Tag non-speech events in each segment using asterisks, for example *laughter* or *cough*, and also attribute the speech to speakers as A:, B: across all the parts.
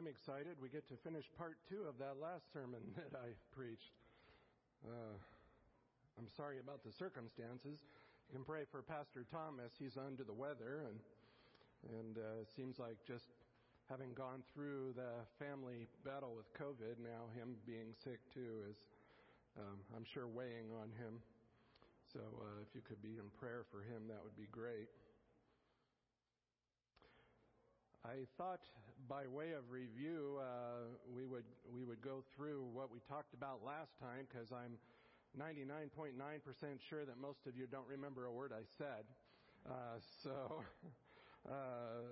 A: I'm excited. We get to finish part two of that last sermon *laughs* that I preached. Uh, I'm sorry about the circumstances. You can pray for Pastor Thomas. He's under the weather, and and uh, seems like just having gone through the family battle with COVID, now him being sick too is, um, I'm sure, weighing on him. So uh, if you could be in prayer for him, that would be great. I thought, by way of review, uh, we would we would go through what we talked about last time because I'm 99.9% sure that most of you don't remember a word I said. Uh, so, *laughs* uh,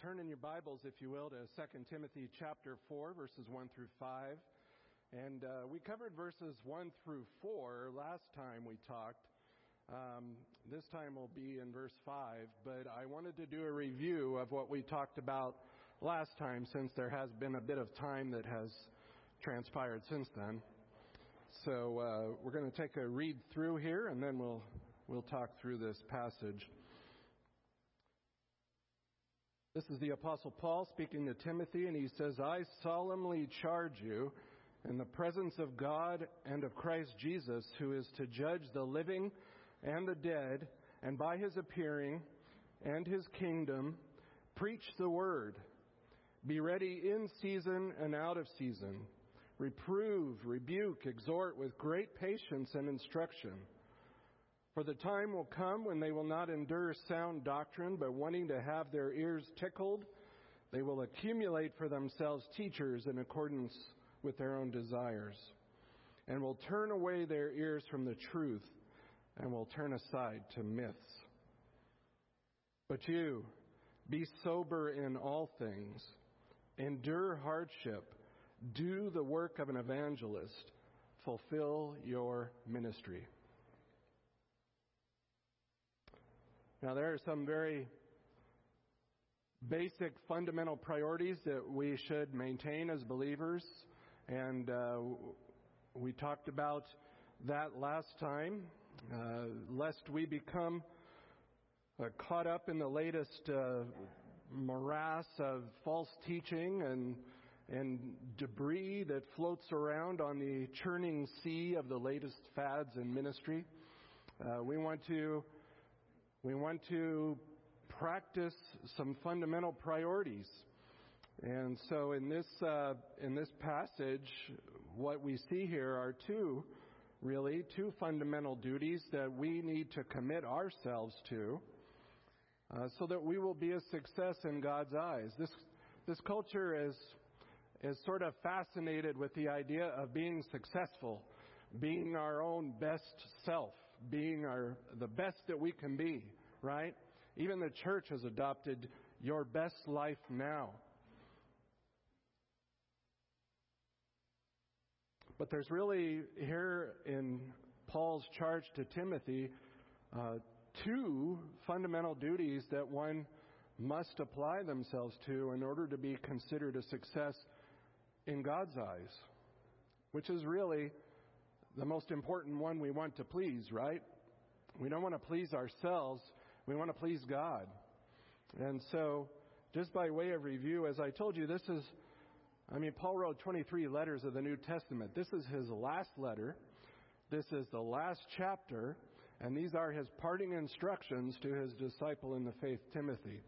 A: turn in your Bibles, if you will, to 2 Timothy chapter 4, verses 1 through 5. And uh, we covered verses 1 through 4 last time we talked. Um, this time we'll be in verse 5, but I wanted to do a review of what we talked about last time since there has been a bit of time that has transpired since then. So uh, we're going to take a read through here and then we'll, we'll talk through this passage. This is the Apostle Paul speaking to Timothy, and he says, I solemnly charge you in the presence of God and of Christ Jesus, who is to judge the living and the dead, and by his appearing and his kingdom, preach the word. Be ready in season and out of season. Reprove, rebuke, exhort with great patience and instruction. For the time will come when they will not endure sound doctrine, but wanting to have their ears tickled, they will accumulate for themselves teachers in accordance with their own desires, and will turn away their ears from the truth and will turn aside to myths. But you, be sober in all things, endure hardship, do the work of an evangelist, fulfill your ministry. Now, there are some very basic fundamental priorities that we should maintain as believers, and uh, we talked about that last time uh, lest we become uh, caught up in the latest uh, morass of false teaching and and debris that floats around on the churning sea of the latest fads in ministry. Uh, we want to we want to practice some fundamental priorities. And so in this uh, in this passage, what we see here are two really, two fundamental duties that we need to commit ourselves to uh, so that we will be a success in God's eyes. This, this culture is, is sort of fascinated with the idea of being successful, being our own best self, being our, the best that we can be, right? Even the church has adopted your best life now. But there's really, here in Paul's charge to Timothy, uh, two fundamental duties that one must apply themselves to in order to be considered a success in God's eyes, which is really the most important one we want to please, right? We don't want to please ourselves, we want to please God. And so, just by way of review, as I told you, this is I mean, Paul wrote 23 letters of the New Testament. This is his last letter. This is the last chapter, and these are his parting instructions to his disciple in the faith, Timothy.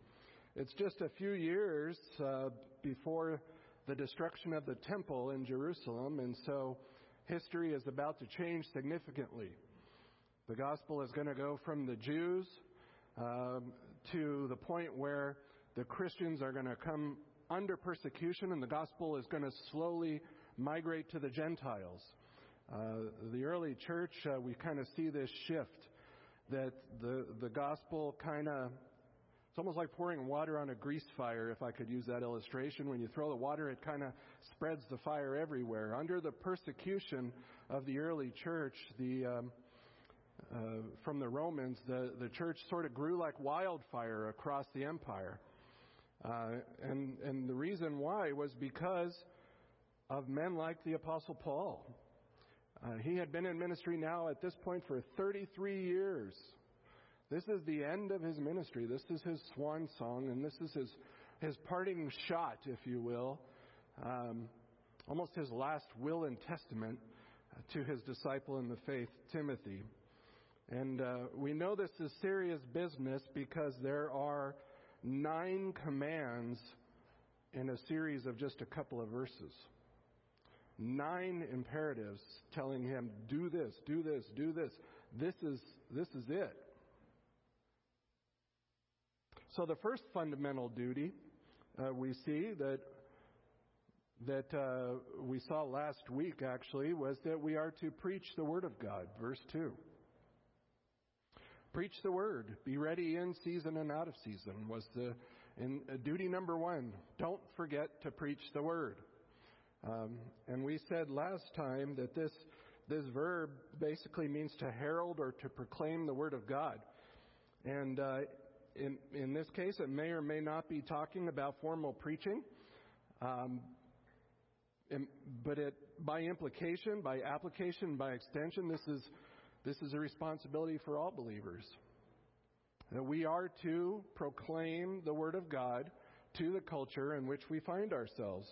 A: It's just a few years uh, before the destruction of the temple in Jerusalem, and so history is about to change significantly. The gospel is going to go from the Jews um, to the point where the Christians are going to come under persecution, and the gospel is going to slowly migrate to the Gentiles. Uh, the early church, uh, we kind of see this shift that the the gospel kind of it's almost like pouring water on a grease fire, if I could use that illustration. When you throw the water, it kind of spreads the fire everywhere. Under the persecution of the early church, the um, uh, from the Romans, the, the church sort of grew like wildfire across the empire. Uh, and, and the reason why was because of men like the Apostle Paul. Uh, he had been in ministry now at this point for 33 years. This is the end of his ministry. This is his swan song, and this is his, his parting shot, if you will, um, almost his last will and testament to his disciple in the faith, Timothy. And uh, we know this is serious business because there are nine commands in a series of just a couple of verses. Nine imperatives telling him, do this, do this, do this. This is, this is it. So the first fundamental duty uh, we see that that uh, we saw last week actually was that we are to preach the word of God. Verse two. Preach the word. Be ready in season and out of season was the in uh, duty number one. Don't forget to preach the word. Um, and we said last time that this this verb basically means to herald or to proclaim the word of God. And uh, in in this case, it may or may not be talking about formal preaching. Um, and, but it, by implication, by application, by extension, this is this is a responsibility for all believers. That we are to proclaim the Word of God to the culture in which we find ourselves.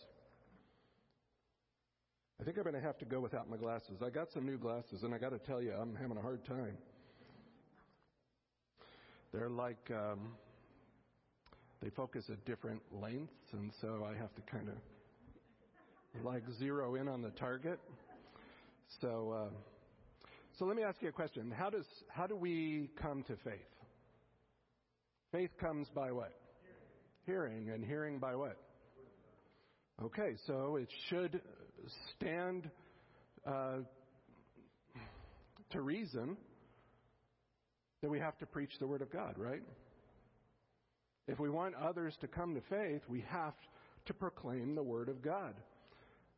A: I think I'm going to have to go without my glasses. I got some new glasses, and I got to tell you, I'm having a hard time. They're like, um, they focus at different lengths, and so I have to kind of like zero in on the target. So, uh, so let me ask you a question. How does how do we come to faith? Faith comes by what? Hearing, and hearing by what? Okay, so it should stand uh, to reason that we have to preach the Word of God, right? If we want others to come to faith, we have to proclaim the Word of God.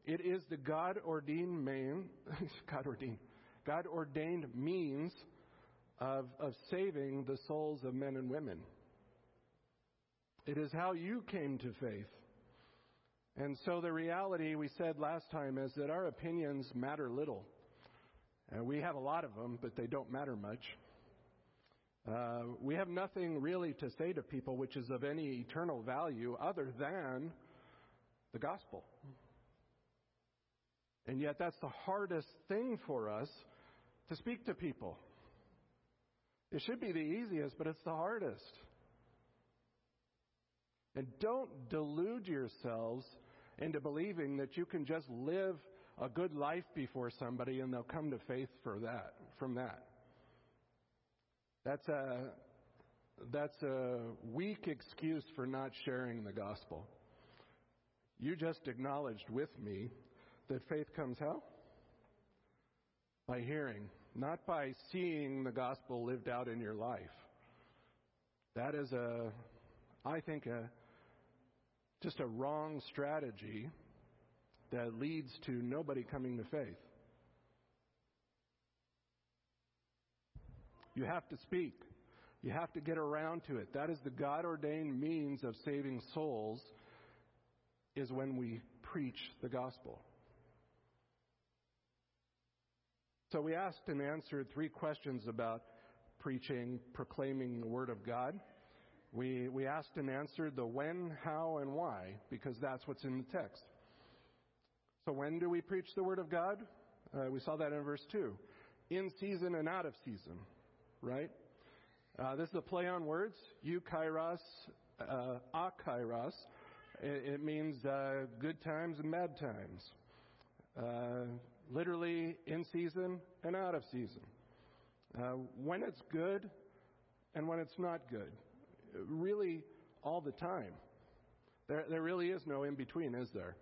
A: It is the God ordained main, *laughs* God ordained, God ordained means of, of saving the souls of men and women. It is how you came to faith. And so the reality we said last time is that our opinions matter little. Uh, we have a lot of them, but they don't matter much. Uh, we have nothing really to say to people which is of any eternal value other than the gospel. And yet, that's the hardest thing for us to speak to people. It should be the easiest, but it's the hardest. And don't delude yourselves into believing that you can just live a good life before somebody and they'll come to faith for that from that. That's a that's a weak excuse for not sharing the gospel. You just acknowledged with me that faith comes how? By hearing, not by seeing the gospel lived out in your life. That is a, I think, a, just a wrong strategy that leads to nobody coming to faith. You have to speak. You have to get around to it. That is the God ordained means of saving souls, is when we preach the gospel. So we asked and answered three questions about preaching, proclaiming the Word of God. We, we asked and answered the when, how, and why, because that's what's in the text. So when do we preach the Word of God? Uh, we saw that in verse 2. In season and out of season, right? Uh, this is a play on words. Eukairos, uh, akairos. It, it means uh, good times and bad times. Uh, literally in season and out of season. Uh, when it's good and when it's not good. Really, all the time. There, there really is no in between, is there?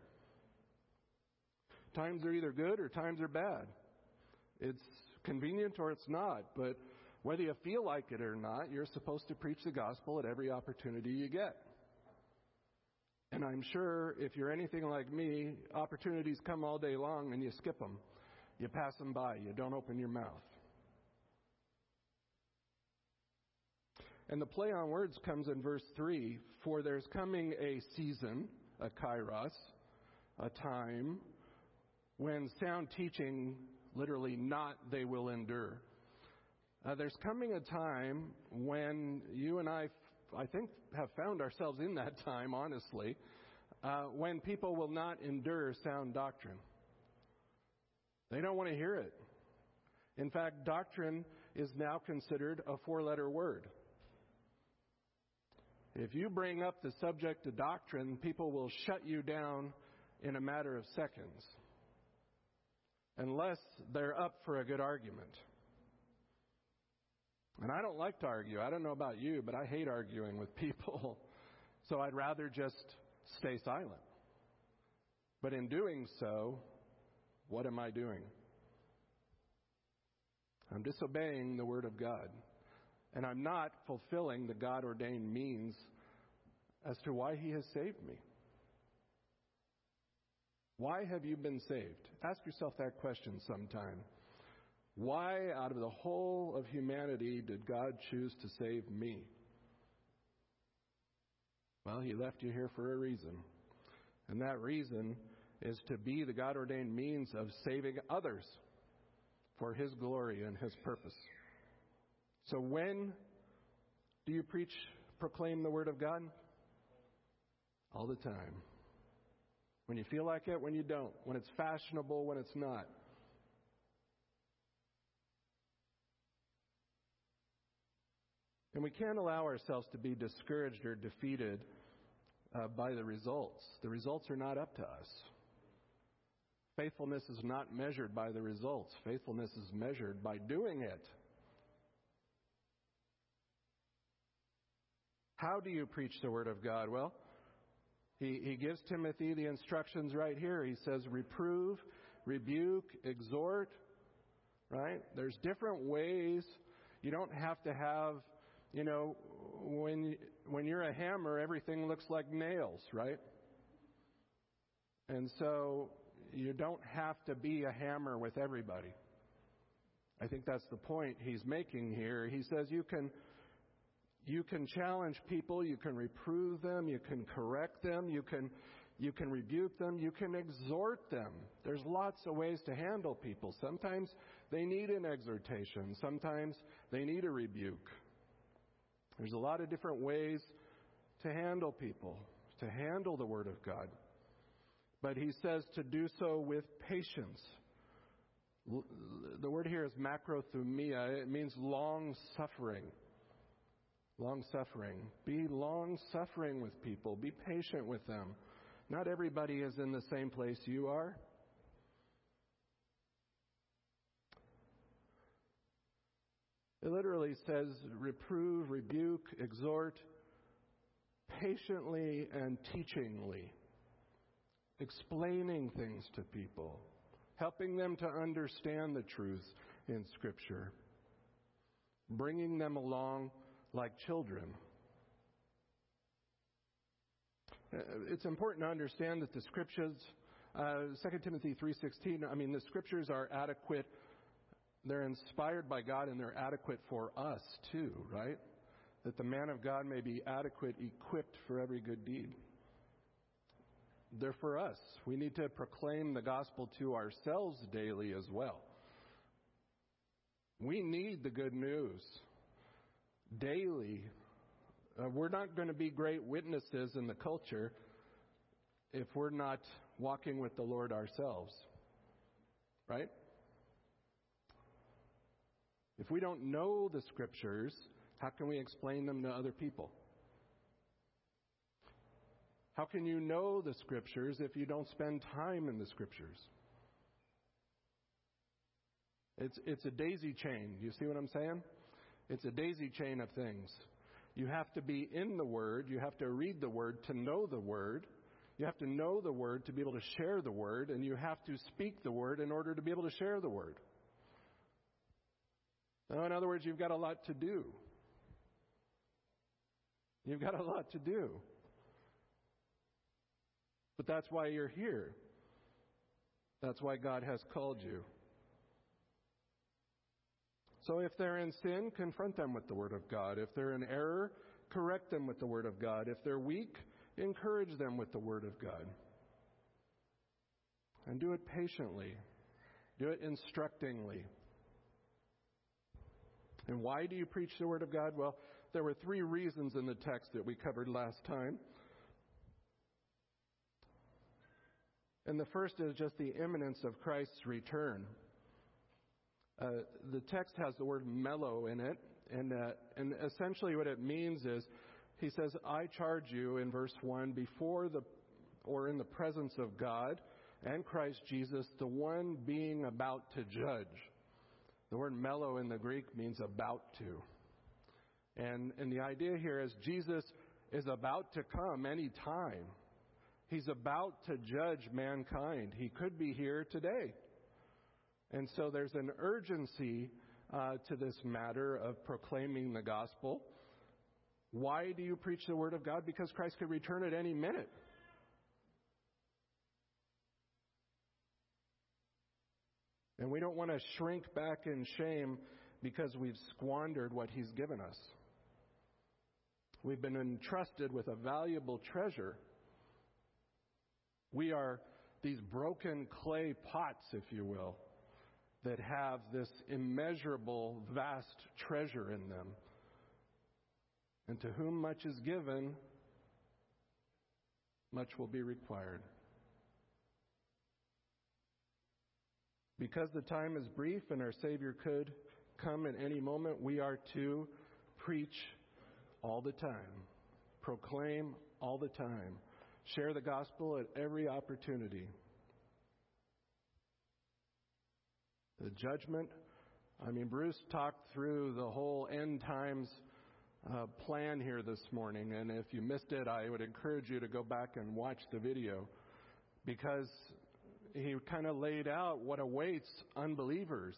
A: Times are either good or times are bad. It's convenient or it's not, but whether you feel like it or not, you're supposed to preach the gospel at every opportunity you get. And I'm sure if you're anything like me, opportunities come all day long and you skip them. You pass them by. You don't open your mouth. And the play on words comes in verse 3 For there's coming a season, a kairos, a time, when sound teaching, literally not they will endure. Uh, there's coming a time when you and I I think, have found ourselves in that time, honestly, uh, when people will not endure sound doctrine. They don't want to hear it. In fact, doctrine is now considered a four letter word. If you bring up the subject of doctrine, people will shut you down in a matter of seconds, unless they're up for a good argument. And I don't like to argue. I don't know about you, but I hate arguing with people. *laughs* So I'd rather just stay silent. But in doing so, what am I doing? I'm disobeying the Word of God. And I'm not fulfilling the God ordained means as to why He has saved me. Why have you been saved? Ask yourself that question sometime. Why, out of the whole of humanity, did God choose to save me? Well, He left you here for a reason. And that reason is to be the God ordained means of saving others for His glory and His purpose. So when do you preach, proclaim the Word of God? All the time. When you feel like it, when you don't. When it's fashionable, when it's not. And we can't allow ourselves to be discouraged or defeated uh, by the results. The results are not up to us. Faithfulness is not measured by the results, faithfulness is measured by doing it. How do you preach the Word of God? Well, he, he gives Timothy the instructions right here. He says, reprove, rebuke, exhort, right? There's different ways. You don't have to have, you know, when, when you're a hammer, everything looks like nails, right? And so you don't have to be a hammer with everybody. I think that's the point he's making here. He says you can you can challenge people, you can reprove them, you can correct them, you can you can rebuke them, you can exhort them. There's lots of ways to handle people. Sometimes they need an exhortation, sometimes they need a rebuke. There's a lot of different ways to handle people, to handle the Word of God. But he says to do so with patience. The word here is macrothumia. It means long suffering. Long suffering. Be long suffering with people. Be patient with them. Not everybody is in the same place you are. It literally says reprove, rebuke, exhort, patiently and teachingly, explaining things to people, helping them to understand the truth in Scripture, bringing them along like children. Uh, it's important to understand that the scriptures, uh, 2 Timothy 3.16, I mean, the scriptures are adequate they're inspired by God and they're adequate for us too, right? That the man of God may be adequate, equipped for every good deed. They're for us. We need to proclaim the gospel to ourselves daily as well. We need the good news daily. Uh, we're not going to be great witnesses in the culture if we're not walking with the Lord ourselves. Right? If we don't know the scriptures, how can we explain them to other people? How can you know the scriptures if you don't spend time in the scriptures? It's, it's a daisy chain. Do you see what I'm saying? It's a daisy chain of things. You have to be in the Word. You have to read the Word to know the Word. You have to know the Word to be able to share the Word. And you have to speak the Word in order to be able to share the Word. Now, in other words, you've got a lot to do. You've got a lot to do. But that's why you're here. That's why God has called you. So if they're in sin, confront them with the Word of God. If they're in error, correct them with the Word of God. If they're weak, encourage them with the Word of God. And do it patiently, do it instructingly. And why do you preach the Word of God? Well, there were three reasons in the text that we covered last time. And the first is just the imminence of Christ's return. Uh, the text has the word mello in it, and, uh, and essentially what it means is he says, I charge you in verse 1 before the or in the presence of God and Christ Jesus, the one being about to judge. The word mello in the Greek means about to. And, and the idea here is Jesus is about to come any time. He's about to judge mankind. He could be here today. And so there's an urgency uh, to this matter of proclaiming the gospel. Why do you preach the word of God? Because Christ could return at any minute. And we don't want to shrink back in shame because we've squandered what He's given us. We've been entrusted with a valuable treasure. We are these broken clay pots, if you will, that have this immeasurable, vast treasure in them. And to whom much is given, much will be required. Because the time is brief and our Savior could come at any moment, we are to preach all the time, proclaim all the time, share the gospel at every opportunity. The judgment, I mean, Bruce talked through the whole end times uh, plan here this morning, and if you missed it, I would encourage you to go back and watch the video because he kind of laid out what awaits unbelievers.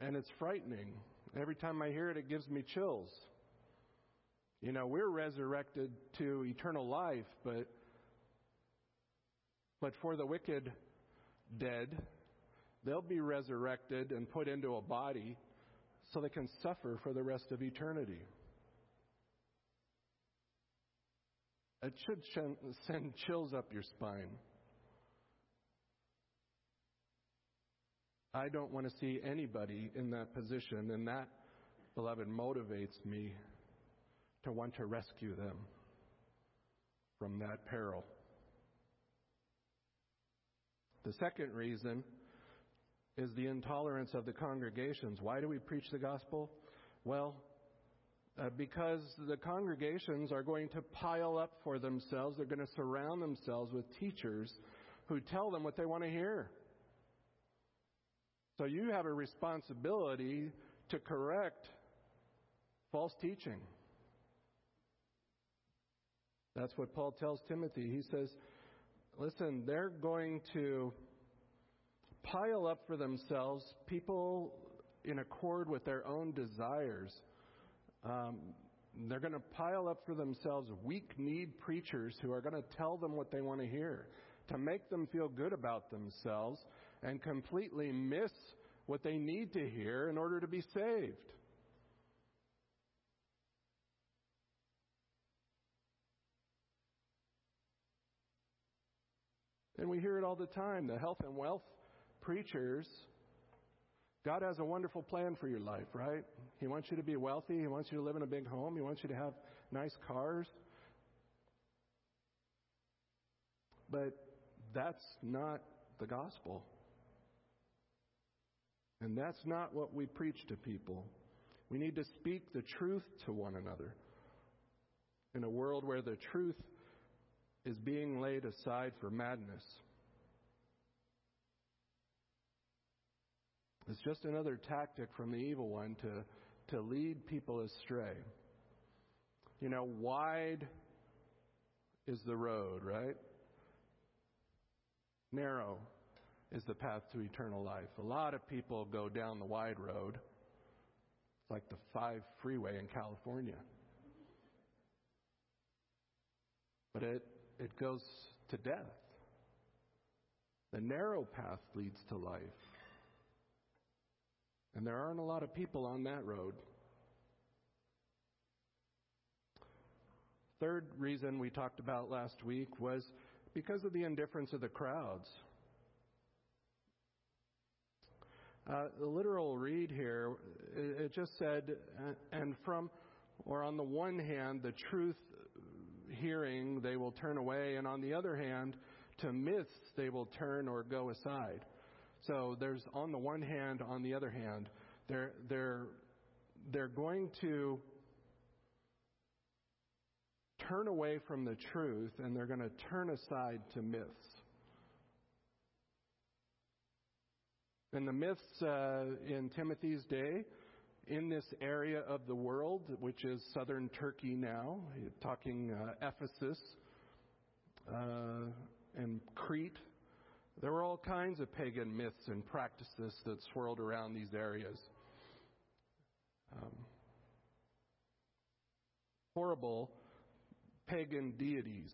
A: And it's frightening. Every time I hear it, it gives me chills. You know, we're resurrected to eternal life, but but for the wicked dead, they'll be resurrected and put into a body so they can suffer for the rest of eternity. It should send chills up your spine. I don't want to see anybody in that position, and that, beloved, motivates me to want to rescue them from that peril. The second reason is the intolerance of the congregations. Why do we preach the gospel? Well, uh, because the congregations are going to pile up for themselves, they're going to surround themselves with teachers who tell them what they want to hear. So you have a responsibility to correct false teaching. That's what Paul tells Timothy. He says, listen, they're going to pile up for themselves people in accord with their own desires. Um, they're going to pile up for themselves weak kneed preachers who are going to tell them what they want to hear, to make them feel good about themselves, and completely miss what they need to hear in order to be saved. And we hear it all the time. The health and wealth preachers, God has a wonderful plan for your life, right? He wants you to be wealthy. He wants you to live in a big home. He wants you to have nice cars. But that's not the gospel. And that's not what we preach to people. We need to speak the truth to one another. In a world where the truth is being laid aside for madness. It's just another tactic from the evil one to, to lead people astray. You know, wide is the road, right? Narrow is the path to eternal life. A lot of people go down the wide road. It's like the 5 freeway in California. But it, it goes to death. The narrow path leads to life. And there aren't a lot of people on that road. Third reason we talked about last week was because of the indifference of the crowds. Uh, the literal read here, it just said, and from, or on the one hand, the truth hearing, they will turn away, and on the other hand, to myths they will turn or go aside. So there's on the one hand, on the other hand, they're they're they're going to turn away from the truth and they're going to turn aside to myths. And the myths uh, in Timothy's day, in this area of the world, which is southern Turkey now, talking uh, Ephesus uh, and Crete, there were all kinds of pagan myths and practices that swirled around these areas. Um, horrible pagan deities.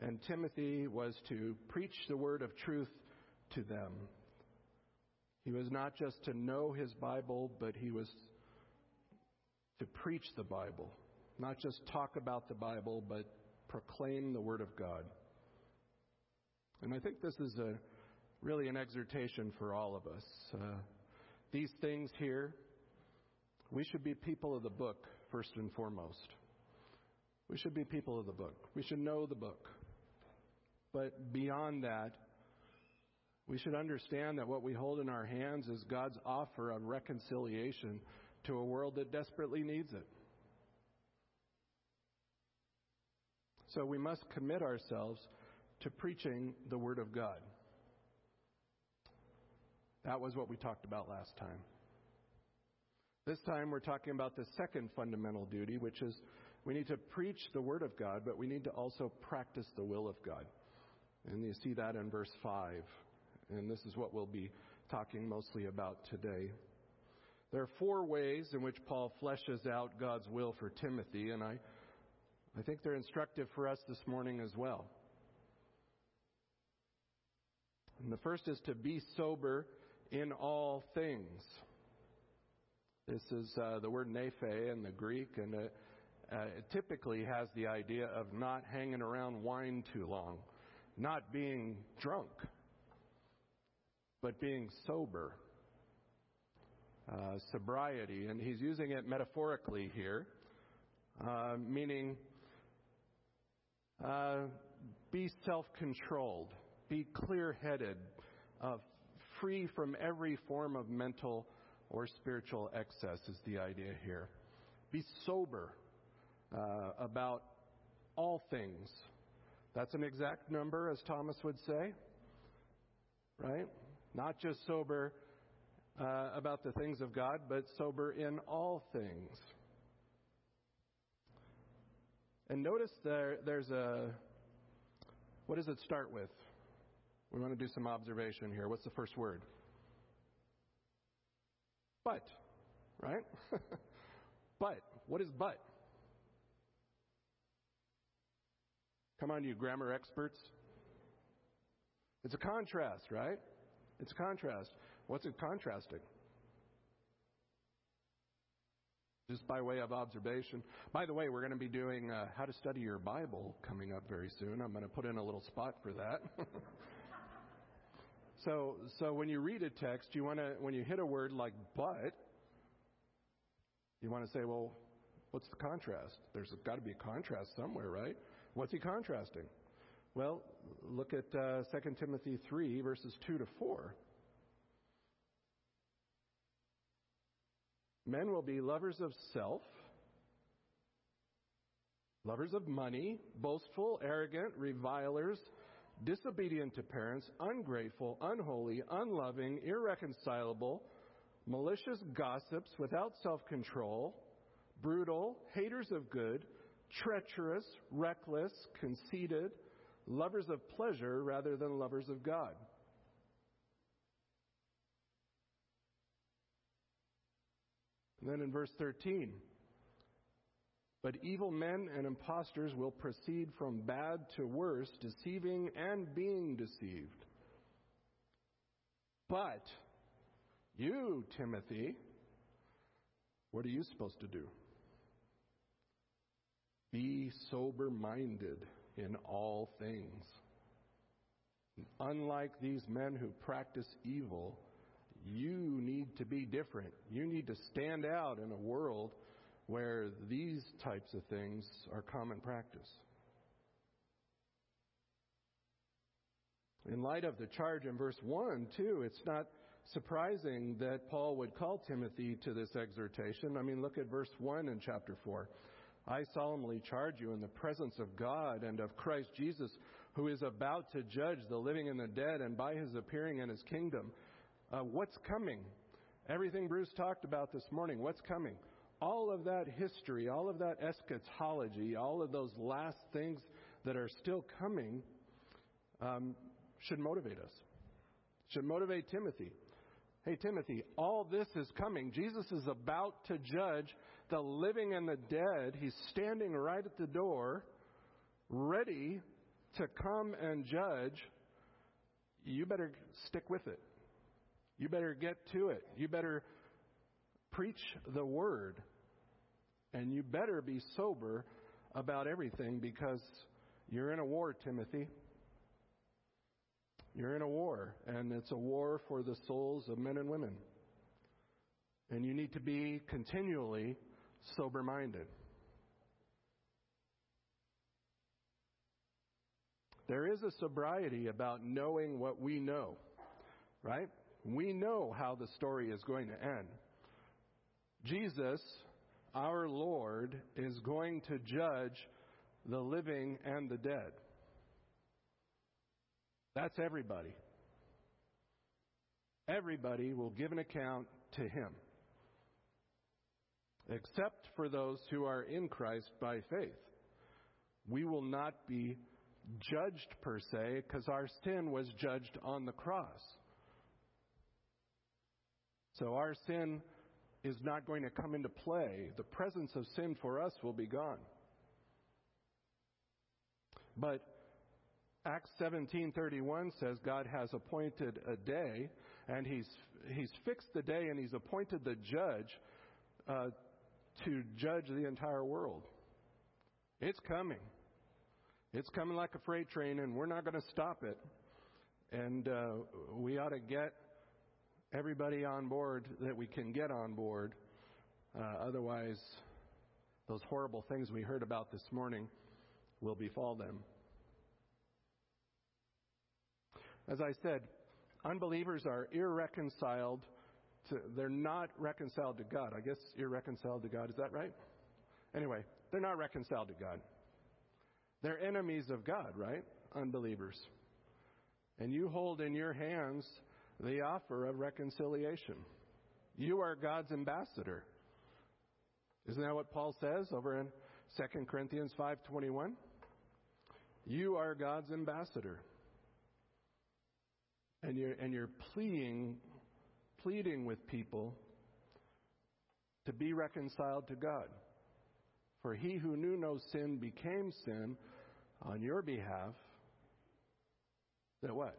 A: And Timothy was to preach the word of truth to them. He was not just to know his Bible, but he was to preach the Bible. Not just talk about the Bible, but proclaim the Word of God. And I think this is a, really an exhortation for all of us. Uh, these things here, we should be people of the book, first and foremost. We should be people of the book. We should know the book. But beyond that, we should understand that what we hold in our hands is God's offer of reconciliation to a world that desperately needs it. So we must commit ourselves to preaching the Word of God. That was what we talked about last time. This time we're talking about the second fundamental duty, which is we need to preach the Word of God, but we need to also practice the will of God. And you see that in verse 5. And this is what we'll be talking mostly about today. There are four ways in which Paul fleshes out God's will for Timothy, and I, I think they're instructive for us this morning as well. And the first is to be sober in all things. This is uh, the word nephe in the Greek, and it, uh, it typically has the idea of not hanging around wine too long, not being drunk, but being sober. Uh, sobriety, and he's using it metaphorically here, uh, meaning uh, be self controlled, be clear headed, uh, free from every form of mental or spiritual excess, is the idea here. Be sober uh, about all things. That's an exact number, as Thomas would say, right? Not just sober uh, about the things of God, but sober in all things. And notice there, there's a, what does it start with? We want to do some observation here. What's the first word? But, right? *laughs* but. What is but? Come on, you grammar experts. It's a contrast, right? It's a contrast. What's it contrasting? Just by way of observation. By the way, we're going to be doing uh, how to study your Bible coming up very soon. I'm going to put in a little spot for that. *laughs* so, so when you read a text, you want to when you hit a word like "but," you want to say, "Well, what's the contrast?" There's got to be a contrast somewhere, right? What's he contrasting? Well, look at uh, 2 Timothy 3, verses 2 to 4. Men will be lovers of self, lovers of money, boastful, arrogant, revilers, disobedient to parents, ungrateful, unholy, unloving, irreconcilable, malicious gossips, without self control, brutal, haters of good, treacherous, reckless, conceited, lovers of pleasure rather than lovers of God. And then in verse 13, but evil men and impostors will proceed from bad to worse, deceiving and being deceived. But you, Timothy, what are you supposed to do? Be sober minded in all things. Unlike these men who practice evil, you need to be different. You need to stand out in a world where these types of things are common practice. In light of the charge in verse 1, too, it's not surprising that Paul would call Timothy to this exhortation. I mean, look at verse 1 in chapter 4. I solemnly charge you in the presence of God and of Christ Jesus, who is about to judge the living and the dead, and by his appearing in his kingdom. Uh, what's coming? Everything Bruce talked about this morning, what's coming? All of that history, all of that eschatology, all of those last things that are still coming um, should motivate us, should motivate Timothy. Hey, Timothy, all this is coming. Jesus is about to judge the living and the dead. He's standing right at the door, ready to come and judge. You better stick with it. You better get to it. You better preach the word. And you better be sober about everything because you're in a war, Timothy. You're in a war, and it's a war for the souls of men and women. And you need to be continually sober minded. There is a sobriety about knowing what we know, right? We know how the story is going to end. Jesus, our Lord, is going to judge the living and the dead. That's everybody. Everybody will give an account to him except for those who are in Christ by faith. We will not be judged per se because our sin was judged on the cross. So our sin is not going to come into play. The presence of sin for us will be gone. But Acts 17:31 says God has appointed a day and he's he's fixed the day and he's appointed the judge uh, to judge the entire world. It's coming. It's coming like a freight train, and we're not going to stop it. And uh, we ought to get everybody on board that we can get on board. Uh, otherwise, those horrible things we heard about this morning will befall them. As I said, unbelievers are irreconciled to, they're not reconciled to God. I guess you're reconciled to God. Is that right? Anyway, they're not reconciled to God. They're enemies of God, right? Unbelievers. And you hold in your hands the offer of reconciliation. You are God's ambassador. Isn't that what Paul says over in 2 Corinthians 5:21? You are God's ambassador. And you're, and you're pleading pleading with people to be reconciled to God. For he who knew no sin became sin on your behalf. That what?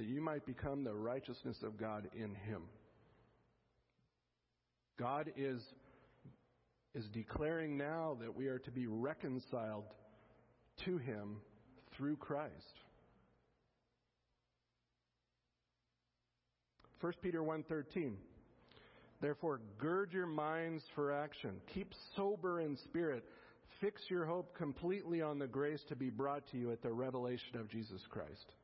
A: That you might become the righteousness of God in him. God is, is declaring now that we are to be reconciled to him through Christ. 1 Peter 1:13 Therefore gird your minds for action keep sober in spirit fix your hope completely on the grace to be brought to you at the revelation of Jesus Christ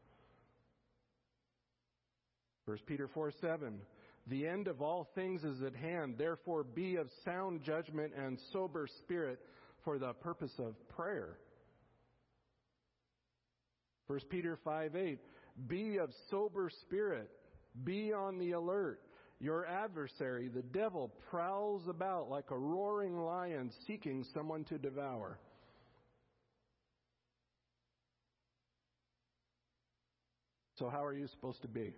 A: 1 Peter 4:7 The end of all things is at hand therefore be of sound judgment and sober spirit for the purpose of prayer 1 Peter 5:8 Be of sober spirit be on the alert. Your adversary, the devil, prowls about like a roaring lion seeking someone to devour. So, how are you supposed to be?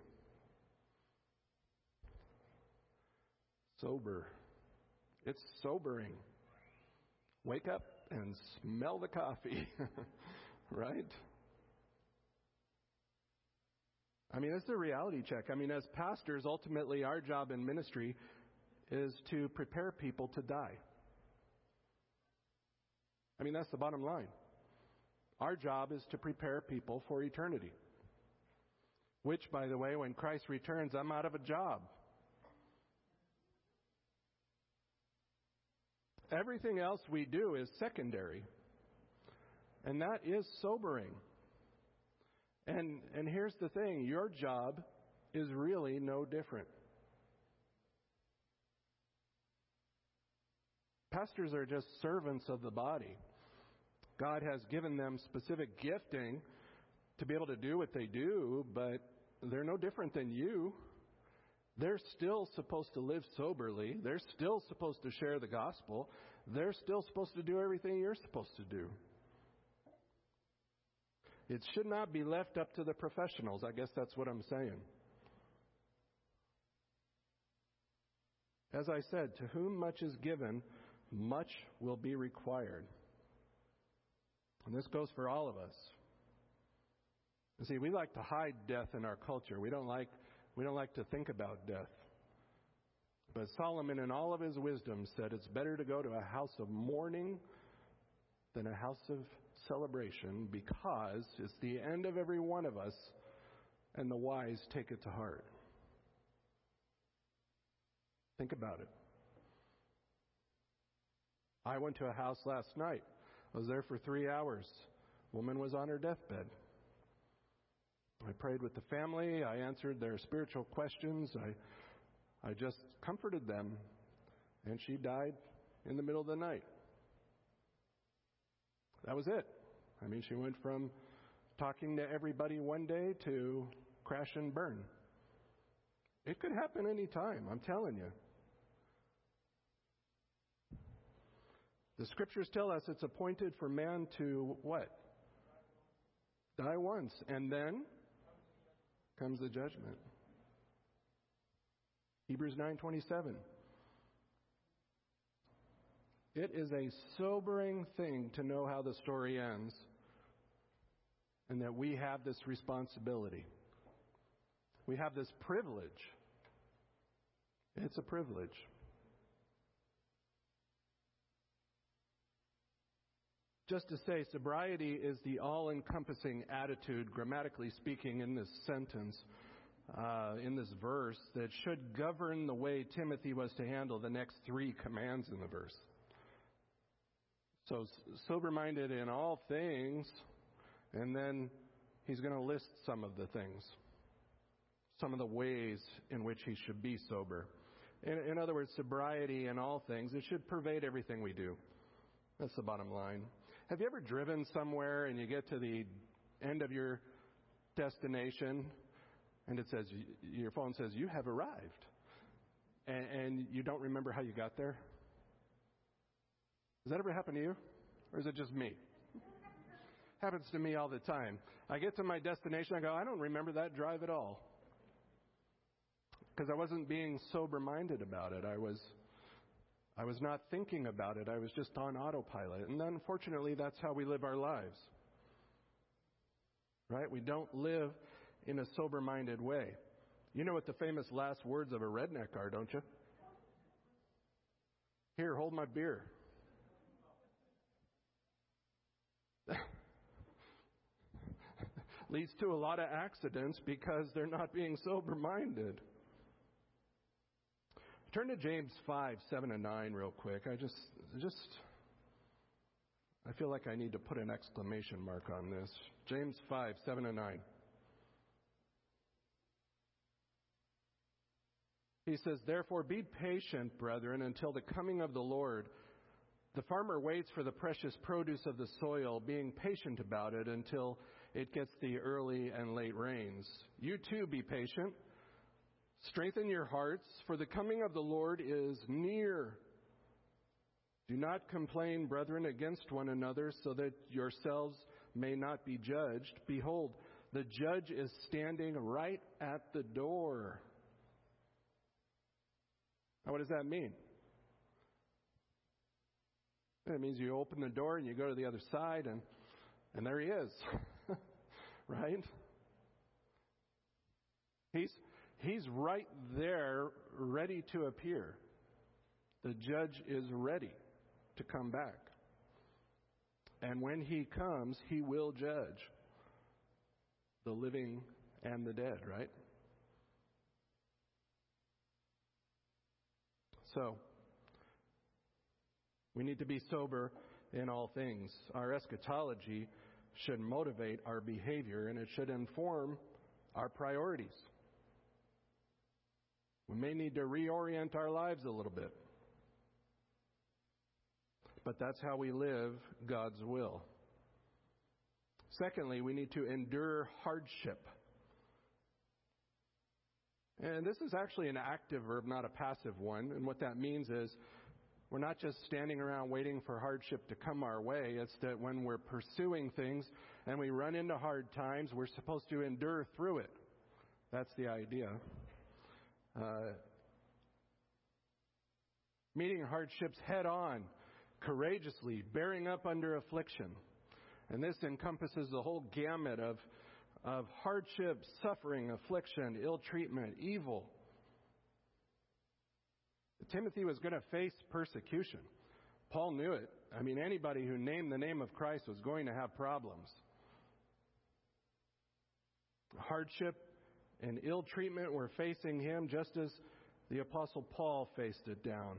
A: Sober. It's sobering. Wake up and smell the coffee, *laughs* right? I mean, it's a reality check. I mean, as pastors, ultimately our job in ministry is to prepare people to die. I mean, that's the bottom line. Our job is to prepare people for eternity. Which, by the way, when Christ returns, I'm out of a job. Everything else we do is secondary. And that is sobering. And, and here's the thing your job is really no different. Pastors are just servants of the body. God has given them specific gifting to be able to do what they do, but they're no different than you. They're still supposed to live soberly. They're still supposed to share the gospel. They're still supposed to do everything you're supposed to do. It should not be left up to the professionals. I guess that's what I'm saying. As I said, to whom much is given, much will be required. And this goes for all of us. You see, we like to hide death in our culture. We don't like we don't like to think about death. But Solomon, in all of his wisdom, said it's better to go to a house of mourning than a house of celebration because it's the end of every one of us, and the wise take it to heart. Think about it. I went to a house last night. I was there for three hours. Woman was on her deathbed. I prayed with the family. I answered their spiritual questions. I, I just comforted them. And she died in the middle of the night. That was it. I mean, she went from talking to everybody one day to crash and burn. It could happen any time, I'm telling you. The scriptures tell us it's appointed for man to what? Die once, and then comes the judgment. Hebrews 9:27. It is a sobering thing to know how the story ends and that we have this responsibility. We have this privilege. It's a privilege. Just to say, sobriety is the all encompassing attitude, grammatically speaking, in this sentence, uh, in this verse, that should govern the way Timothy was to handle the next three commands in the verse. So, sober minded in all things, and then he's going to list some of the things, some of the ways in which he should be sober. In, in other words, sobriety in all things, it should pervade everything we do. That's the bottom line. Have you ever driven somewhere and you get to the end of your destination and it says, your phone says, you have arrived? And, and you don't remember how you got there? Does that ever happen to you? Or is it just me? *laughs* Happens to me all the time. I get to my destination, I go, I don't remember that drive at all. Because I wasn't being sober minded about it. I was I was not thinking about it. I was just on autopilot. And unfortunately, that's how we live our lives. Right? We don't live in a sober minded way. You know what the famous last words of a redneck are, don't you? Here, hold my beer. *laughs* Leads to a lot of accidents because they're not being sober minded. Turn to James 5, 7 and 9 real quick. I just, just, I feel like I need to put an exclamation mark on this. James 5, 7 and 9. He says, Therefore be patient, brethren, until the coming of the Lord. The farmer waits for the precious produce of the soil, being patient about it until it gets the early and late rains. You too be patient. Strengthen your hearts, for the coming of the Lord is near. Do not complain, brethren, against one another, so that yourselves may not be judged. Behold, the judge is standing right at the door. Now, what does that mean? It means you open the door and you go to the other side, and, and there he is. *laughs* right? He's, He's right there, ready to appear. The judge is ready to come back. And when he comes, he will judge the living and the dead, right? So, We need to be sober in all things. Our eschatology should motivate our behavior and it should inform our priorities. We may need to reorient our lives a little bit. But that's how we live God's will. Secondly, we need to endure hardship. And this is actually an active verb, not a passive one. And what that means is we're not just standing around waiting for hardship to come our way. It's that when we're pursuing things and we run into hard times, we're supposed to endure through it. That's the idea. Uh, meeting hardships head on, courageously, bearing up under affliction. And this encompasses the whole gamut of, of hardship, suffering, affliction, ill treatment, evil. Timothy was going to face persecution. Paul knew it. I mean, anybody who named the name of Christ was going to have problems. Hardship and ill treatment were facing him just as the Apostle Paul faced it down.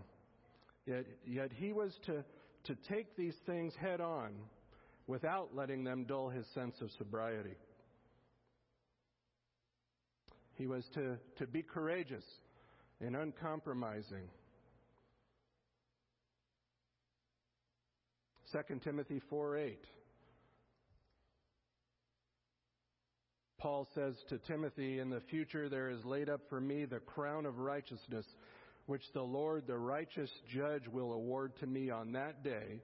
A: Yet, yet he was to, to take these things head on without letting them dull his sense of sobriety. He was to, to be courageous and uncompromising. 2 Timothy 4 8. Paul says to Timothy, In the future there is laid up for me the crown of righteousness, which the Lord, the righteous judge, will award to me on that day,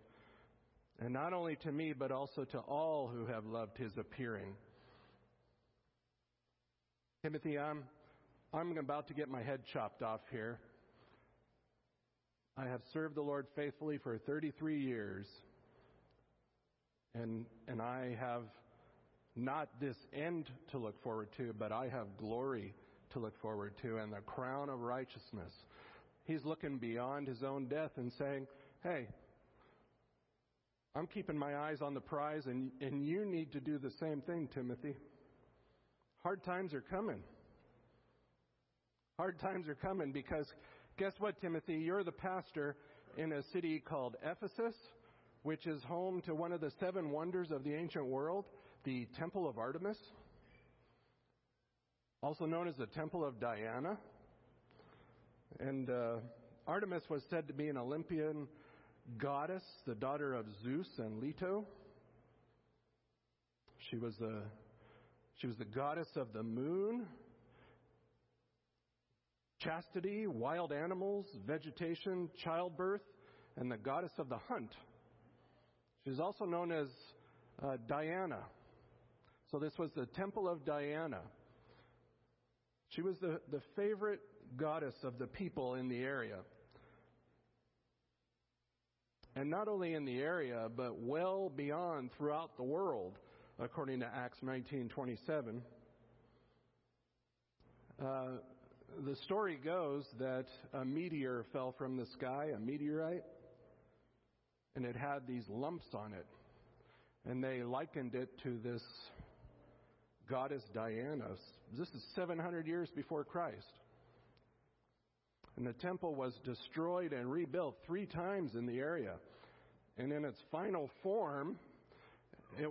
A: and not only to me, but also to all who have loved his appearing. Timothy, I'm, I'm about to get my head chopped off here. I have served the Lord faithfully for 33 years, and, and I have not this end to look forward to, but I have glory to look forward to and the crown of righteousness. He's looking beyond his own death and saying, Hey, I'm keeping my eyes on the prize, and, and you need to do the same thing, Timothy. Hard times are coming. Hard times are coming because guess what, Timothy? You're the pastor in a city called Ephesus, which is home to one of the seven wonders of the ancient world, the Temple of Artemis, also known as the Temple of Diana. And uh, Artemis was said to be an Olympian goddess, the daughter of Zeus and Leto. She was the she was the goddess of the moon, chastity, wild animals, vegetation, childbirth, and the goddess of the hunt. She's also known as uh, Diana. So this was the temple of Diana. She was the, the favorite goddess of the people in the area and not only in the area, but well beyond throughout the world, according to Acts 19:27. Uh, the story goes that a meteor fell from the sky, a meteorite, and it had these lumps on it, and they likened it to this goddess Diana. This is 700 years before Christ. And the temple was destroyed and rebuilt three times in the area. And in its final form, it,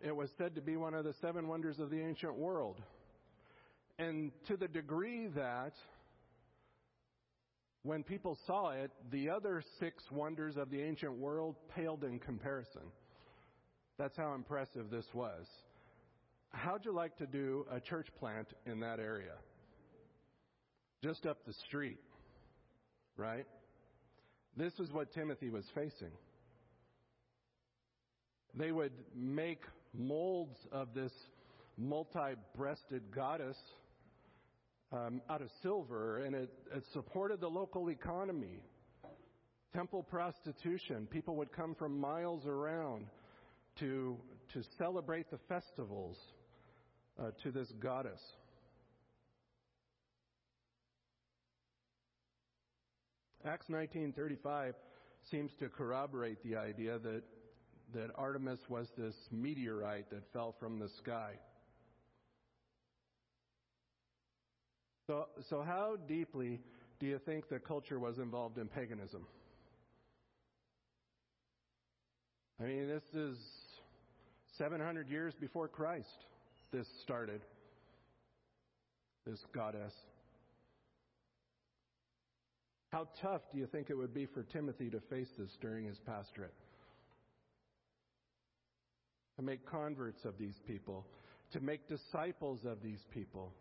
A: it was said to be one of the seven wonders of the ancient world. And to the degree that when people saw it, the other six wonders of the ancient world paled in comparison. That's how impressive this was. How'd you like to do a church plant in that area? Just up the street right? This is what Timothy was facing. They would make molds of this multi breasted goddess um, out of silver, and it, it supported the local economy. Temple prostitution. People would come from miles around to, to celebrate the festivals uh, to this goddess. Acts 19:35 seems to corroborate the idea that that Artemis was this meteorite that fell from the sky. So, so how deeply do you think the culture was involved in paganism? I mean, this is 700 years before Christ, this started, this goddess. How tough do you think it would be for Timothy to face this during his pastorate? To make converts of these people, to make disciples of these people.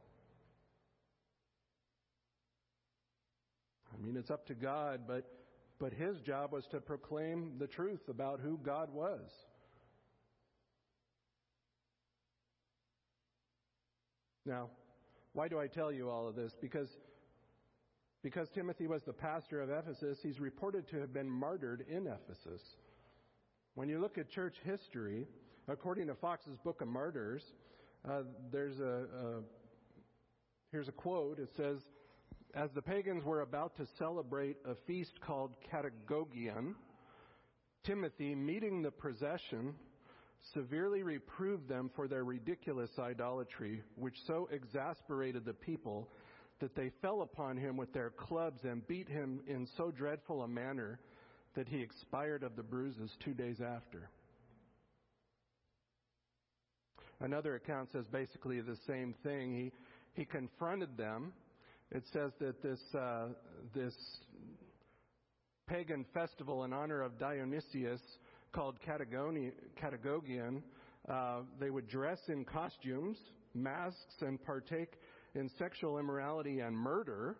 A: I mean, it's up to God, but, but his job was to proclaim the truth about who God was. Now, why do I tell you all of this? Because because Timothy was the pastor of Ephesus, he's reported to have been martyred in Ephesus. When you look at church history, according to Foxe's Book of Martyrs, uh, there's a, a here's a quote. It says, "As the pagans were about to celebrate a feast called Catagogion, Timothy, meeting the procession, severely reproved them for their ridiculous idolatry, which so exasperated the people that they fell upon him with their clubs and beat him in so dreadful a manner that he expired of the bruises two days after. Another account says basically the same thing. He, he confronted them. It says that this, uh, this pagan festival in honor of Dionysius called Catagogion, uh, they would dress in costumes, masks, and partake in sexual immorality and murder.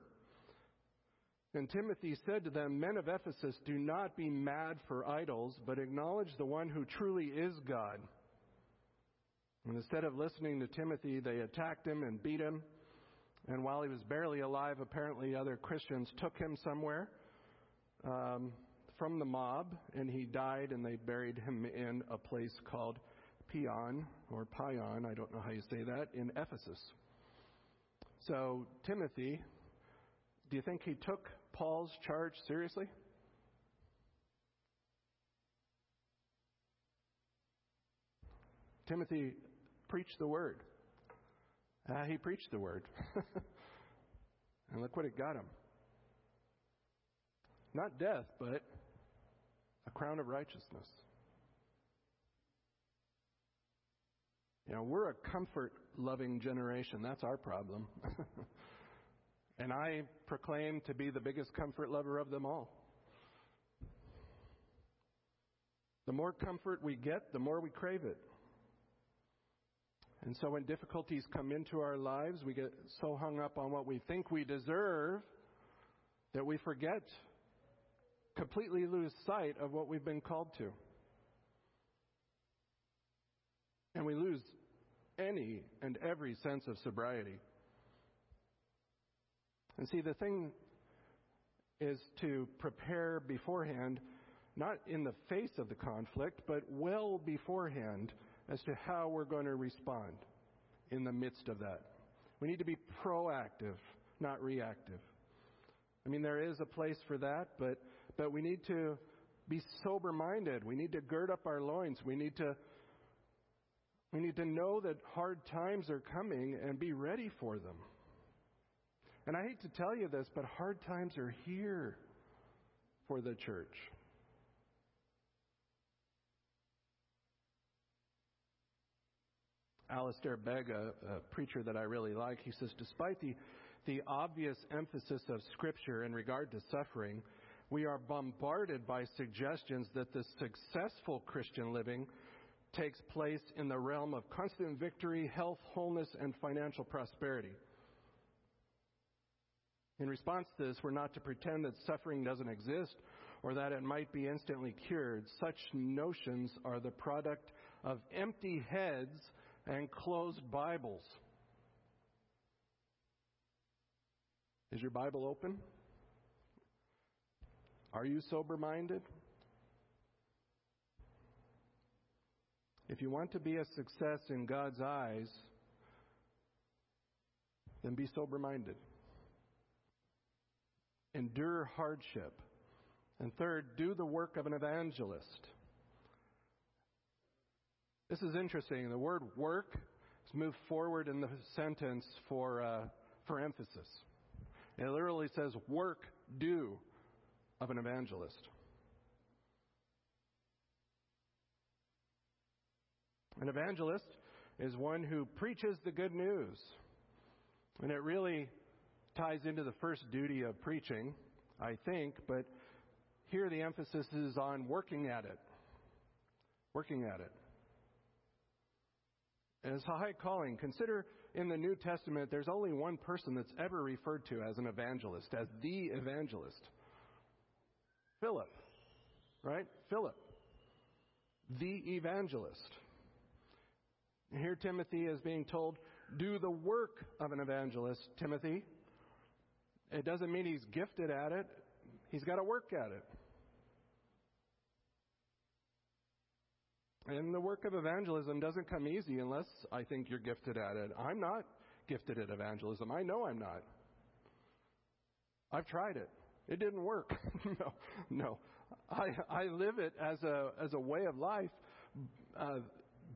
A: And Timothy said to them, Men of Ephesus, do not be mad for idols, but acknowledge the one who truly is God. And instead of listening to Timothy, they attacked him and beat him. And while he was barely alive, apparently other Christians took him somewhere um, from the mob, and he died, and they buried him in a place called Pion, or Pion, I don't know how you say that, in Ephesus. So, Timothy, do you think he took Paul's charge seriously? Timothy preached the word. Uh, he preached the word. *laughs* and look what it got him. Not death, but a crown of righteousness. You know, we're a comfort loving generation. That's our problem. *laughs* and I proclaim to be the biggest comfort lover of them all. The more comfort we get, the more we crave it. And so when difficulties come into our lives, we get so hung up on what we think we deserve that we forget, completely lose sight of what we've been called to. And we lose any and every sense of sobriety. And see, the thing is to prepare beforehand, not in the face of the conflict, but well beforehand as to how we're going to respond in the midst of that. We need to be proactive, not reactive. I mean, there is a place for that, but, but we need to be sober minded. We need to gird up our loins. We need to we need to know that hard times are coming and be ready for them. And I hate to tell you this, but hard times are here for the church. Alistair Begg, a, a, preacher that I really like, he says, despite the, the obvious emphasis of Scripture in regard to suffering, we are bombarded by suggestions that the successful Christian living takes place in the realm of constant victory, health, wholeness, and financial prosperity. In response to this, we're not to pretend that suffering doesn't exist or that it might be instantly cured. Such notions are the product of empty heads and closed Bibles. Is your Bible open? Are you sober minded? If you want to be a success in God's eyes, then be sober minded. Endure hardship. And third, do the work of an evangelist. This is interesting. The word work is moved forward in the sentence for, uh, for emphasis. It literally says, work, do of an evangelist. An evangelist is one who preaches the good news. And it really ties into the first duty of preaching, I think, but here the emphasis is on working at it. Working at it. And it's a high calling. Consider in the New Testament, there's only one person that's ever referred to as an evangelist, as the evangelist Philip. Right? Philip. The evangelist. Here, Timothy is being told, do the work of an evangelist, Timothy. It doesn't mean he's gifted at it, he's got to work at it. And the work of evangelism doesn't come easy unless I think you're gifted at it. I'm not gifted at evangelism. I know I'm not. I've tried it. It didn't work. *laughs* no, no. I I live it as a as a way of life uh,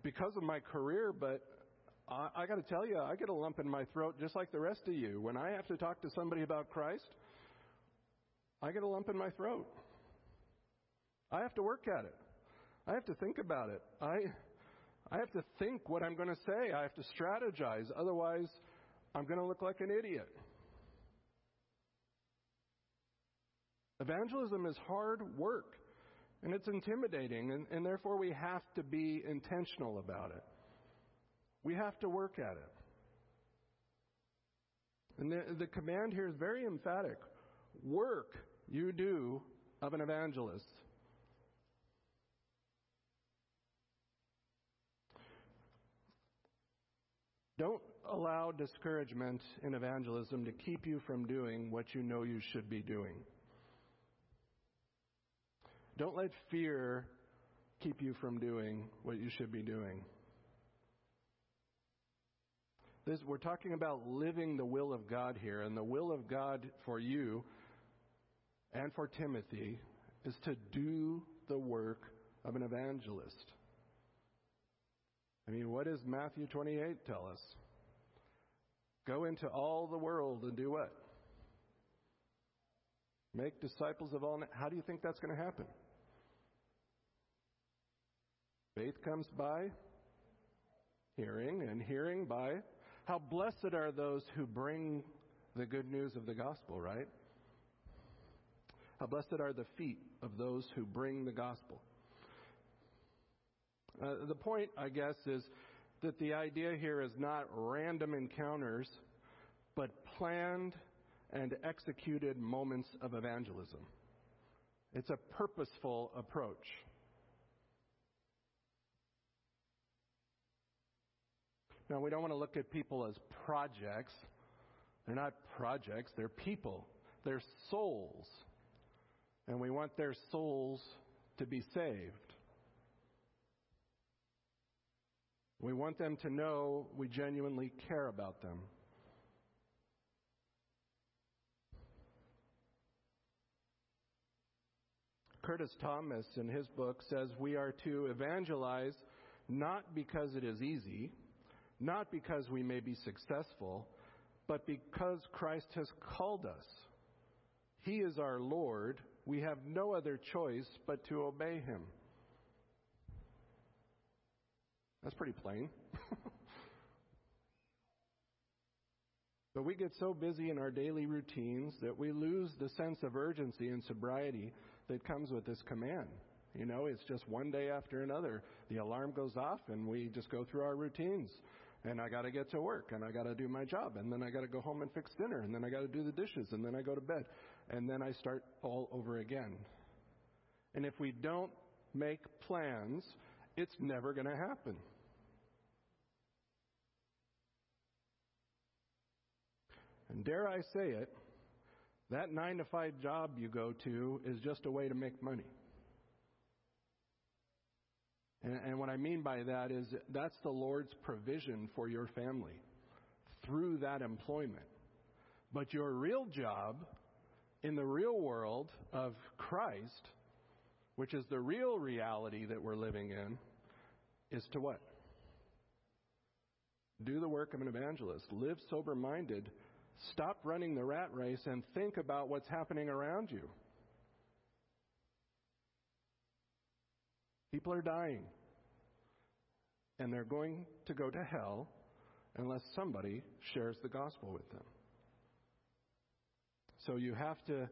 A: because of my career, but I, I got to tell you, I get a lump in my throat just like the rest of you when I have to talk to somebody about Christ. I get a lump in my throat. I have to work at it. I have to think about it. I, I have to think what I'm going to say. I have to strategize. Otherwise, I'm going to look like an idiot. Evangelism is hard work, and it's intimidating, and, and therefore we have to be intentional about it. We have to work at it. And the, the command here is very emphatic work you do of an evangelist. Don't allow discouragement in evangelism to keep you from doing what you know you should be doing. Don't let fear keep you from doing what you should be doing. This, we're talking about living the will of God here, and the will of God for you and for Timothy is to do the work of an evangelist. I mean, what does Matthew 28 tell us? Go into all the world and do what? Make disciples of all. How do you think that's going to happen? Faith comes by hearing, and hearing by. How blessed are those who bring the good news of the gospel, right? How blessed are the feet of those who bring the gospel. Uh, the point, I guess, is that the idea here is not random encounters, but planned and executed moments of evangelism. It's a purposeful approach. Now, we don't want to look at people as projects. They're not projects, they're people, they're souls. And we want their souls to be saved. We want them to know we genuinely care about them. Curtis Thomas, in his book, says we are to evangelize not because it is easy, not because we may be successful, but because Christ has called us. He is our Lord. We have no other choice but to obey him. That's pretty plain. *laughs* but we get so busy in our daily routines that we lose the sense of urgency and sobriety that comes with this command. You know, it's just one day after another. The alarm goes off and we just go through our routines. And I got to get to work and I got to do my job and then I got to go home and fix dinner and then I got to do the dishes and then I go to bed and then I start all over again. And if we don't make plans, it's never going to happen. And dare I say it, that nine to five job you go to is just a way to make money. And, and what I mean by that is that's the Lord's provision for your family through that employment. But your real job in the real world of Christ, which is the real reality that we're living in, is to what? Do the work of an evangelist. Live sober minded Stop running the rat race and think about what's happening around you. People are dying. and they're going to go to hell unless somebody shares the gospel with them. So you have to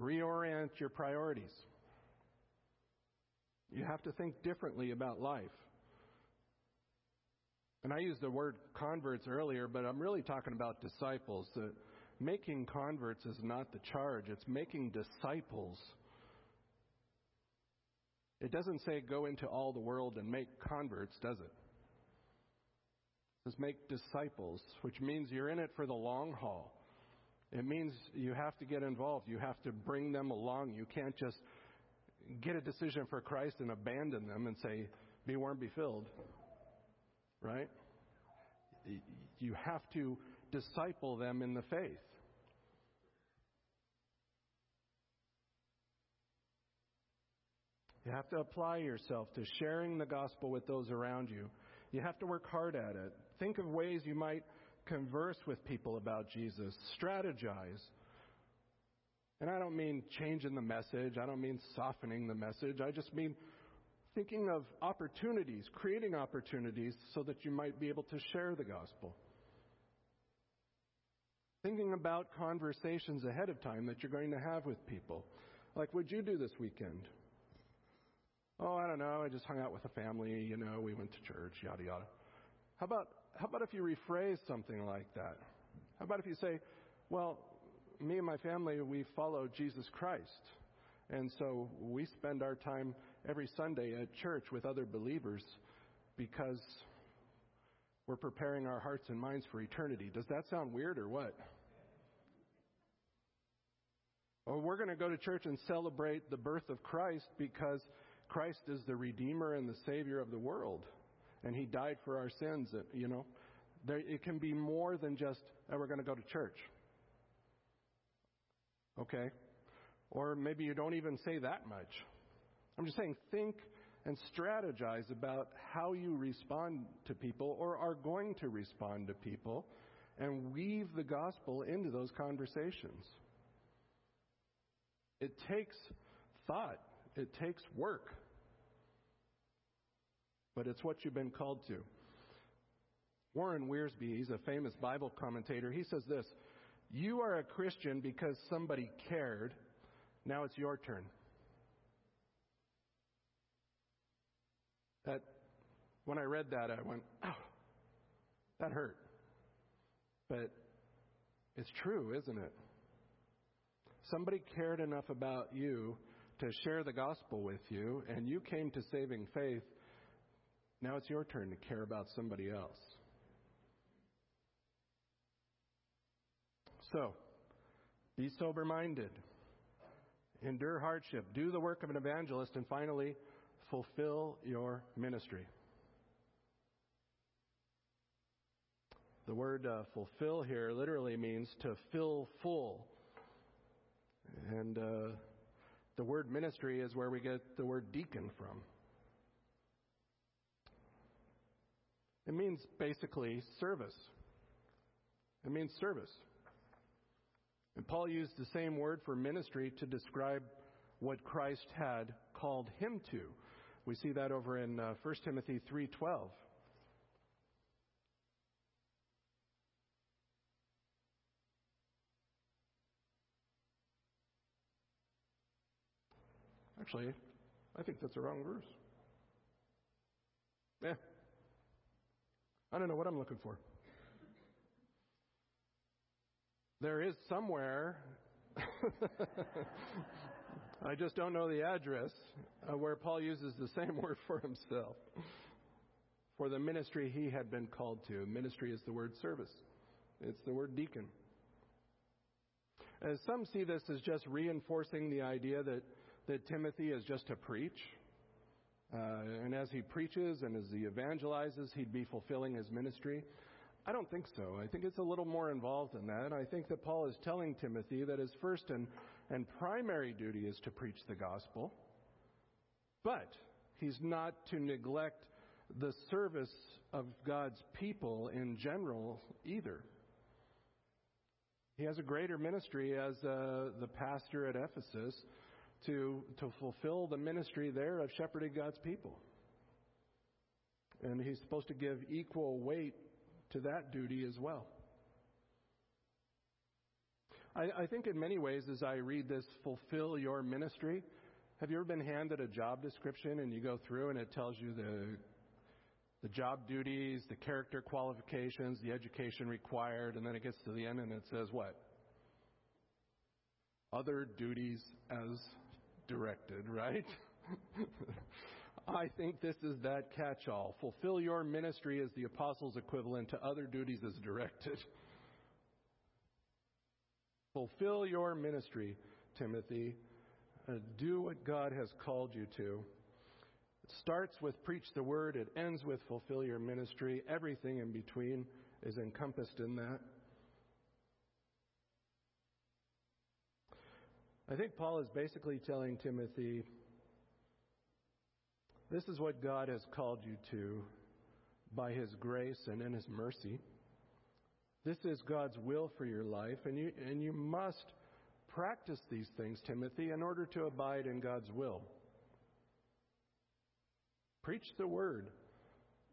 A: reorient your priorities. You have to think differently about life. And I used the word converts earlier, but I'm really talking about disciples. Uh, making converts is not the charge, it's making disciples. It doesn't say go into all the world and make converts, does it? It says make disciples, which means you're in it for the long haul. It means you have to get involved. You have to bring them along. You can't just get a decision for Christ and abandon them and say, be warm, be filled. Right? You have to disciple them in the faith. You have to apply yourself to sharing the gospel with those around you. You have to work hard at it. Think of ways you might converse with people about Jesus, strategize. And I don't mean changing the message, I don't mean softening the message. I just mean thinking of opportunities, creating opportunities so that you might be able to share the gospel. Thinking about conversations ahead of time that you're going to have with people. Like, what'd you do this weekend? Oh, I don't know. I just hung out with the family. You know, we went to church, yada, yada. How about, how about if you rephrase something like that? How about if you say, well, me and my family, we follow Jesus Christ. And so we spend our time every Sunday at church with other believers because we're preparing our hearts and minds for eternity. Does that sound weird or what? Or we're going to go to church and celebrate the birth of Christ because Christ is the Redeemer and the Savior of the world, and He died for our sins. You know, there, it can be more than just, oh, we're going to go to church. Okay? Or maybe you don't even say that much. I'm just saying, think and strategize about how you respond to people or are going to respond to people and weave the gospel into those conversations. It takes thought, it takes work but it's what you've been called to. Warren Wiersbe, he's a famous Bible commentator, he says this You are a Christian because somebody cared. Now it's your turn. That, when I read that, I went, oh, that hurt. But it's true, isn't it? Somebody cared enough about you to share the gospel with you, and you came to saving faith now it's your turn to care about somebody else. So, be sober minded, endure hardship, do the work of an evangelist, and finally, fulfill your ministry. The word uh, fulfill here literally means to fill full. And uh, the word ministry is where we get the word deacon from. It means basically service. It means service. And Paul used the same word for ministry to describe what Christ had called him to. We see that over in uh, 1 Timothy 3:12. Actually, I think that's the wrong verse. Yeah, I don't know what I'm looking for. There is somewhere, *laughs* I just don't know the address, uh, where Paul uses the same *laughs* word for himself. For the ministry he had been called to. Ministry is the word service, it's the word deacon. As some see this as just reinforcing the idea that, that Timothy is just to preach uh, and as he preaches and as he evangelizes, he'd be fulfilling his ministry. I don't think so. I think it's a little more involved than that. I think that Paul is telling Timothy that his first and, and primary duty is to preach the gospel, but he's not to neglect the service of God's people in general either. He has a greater ministry as uh, the pastor at Ephesus to, to fulfill the ministry there of shepherding God's people. And he's supposed to give equal weight to that duty as well. I, I think in many ways, as I read this, fulfill your ministry, have you ever been handed a job description and you go through and it tells you the the job duties, the character qualifications, the education required, and then it gets to the end and it says what? Other duties as directed, right? *laughs* I think this is that catch all. Fulfill your ministry as the apostles' equivalent to other duties as directed. Fulfill your ministry, Timothy. Uh, do what God has called you to. It starts with preach the word, it ends with fulfill your ministry. Everything in between is encompassed in that. I think Paul is basically telling Timothy this is what God has called you to by his grace and in his mercy. This is God's will for your life, and you, and you must practice these things, Timothy, in order to abide in God's will. Preach the word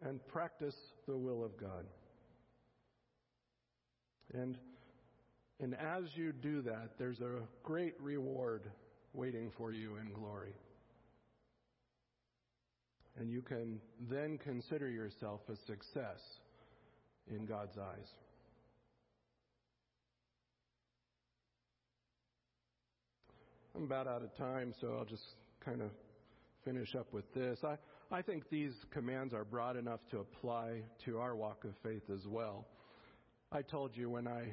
A: and practice the will of God. And, and as you do that, there's a great reward waiting for you in glory. And you can then consider yourself a success in God's eyes. I'm about out of time, so I'll just kind of finish up with this. I, I think these commands are broad enough to apply to our walk of faith as well. I told you when I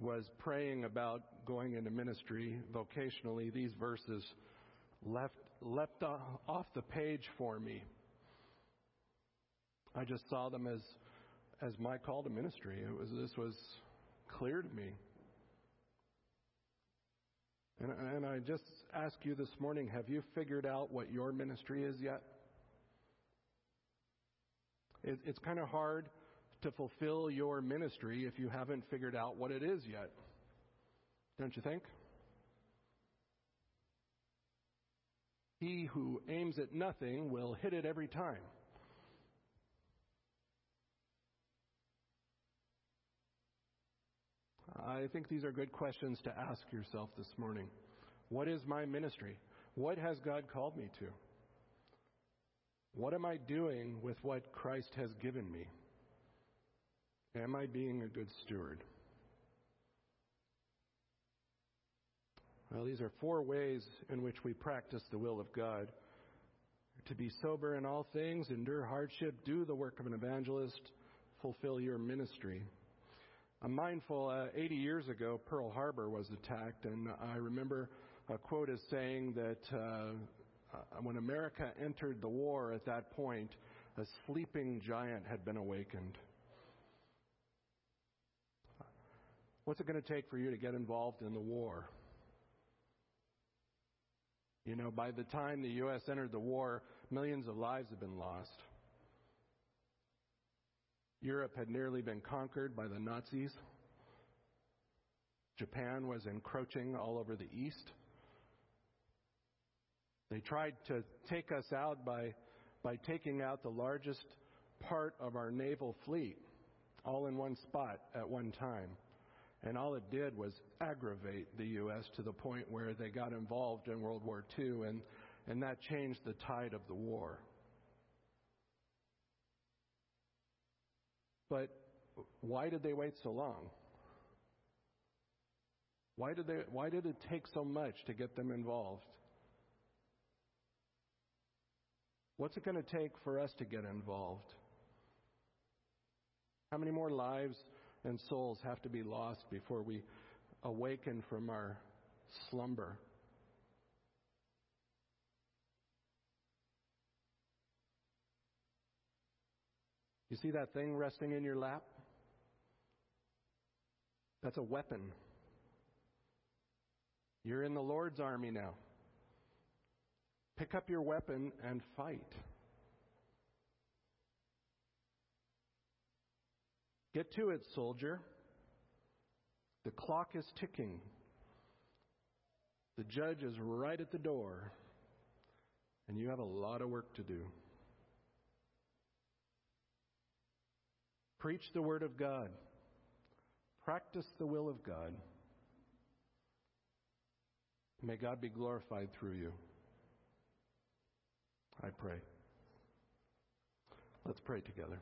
A: was praying about going into ministry vocationally, these verses left, off the page for me. I just saw them as, as my call to ministry. It was, this was clear to me. And, and I just ask you this morning have you figured out what your ministry is yet? It, it's kind of hard to fulfill your ministry if you haven't figured out what it is yet. Don't you think? He who aims at nothing will hit it every time. I think these are good questions to ask yourself this morning. What is my ministry? What has God called me to? What am I doing with what Christ has given me? Am I being a good steward? Well, these are four ways in which we practice the will of God. To be sober in all things, endure hardship, do the work of an evangelist, fulfill your ministry. I'm mindful, uh, 80 years ago, Pearl Harbor was attacked, and I remember a quote as saying that uh, when America entered the war at that point, a sleeping giant had been awakened. What's it going to take for you to get involved in the war? You know, by the time the U.S. entered the war, millions of lives had been lost. Europe had nearly been conquered by the Nazis. Japan was encroaching all over the east. They tried to take us out by, by taking out the largest part of our naval fleet all in one spot at one time. And all it did was aggravate the U.S. to the point where they got involved in World War II, and, and that changed the tide of the war. But why did they wait so long? Why did, they, why did it take so much to get them involved? What's it going to take for us to get involved? How many more lives and souls have to be lost before we awaken from our slumber? You see that thing resting in your lap? That's a weapon. You're in the Lord's army now. Pick up your weapon and fight. Get to it, soldier. The clock is ticking. The judge is right at the door, and you have a lot of work to do. Preach the Word of God. Practice the will of God. May God be glorified through you. I pray. Let's pray together.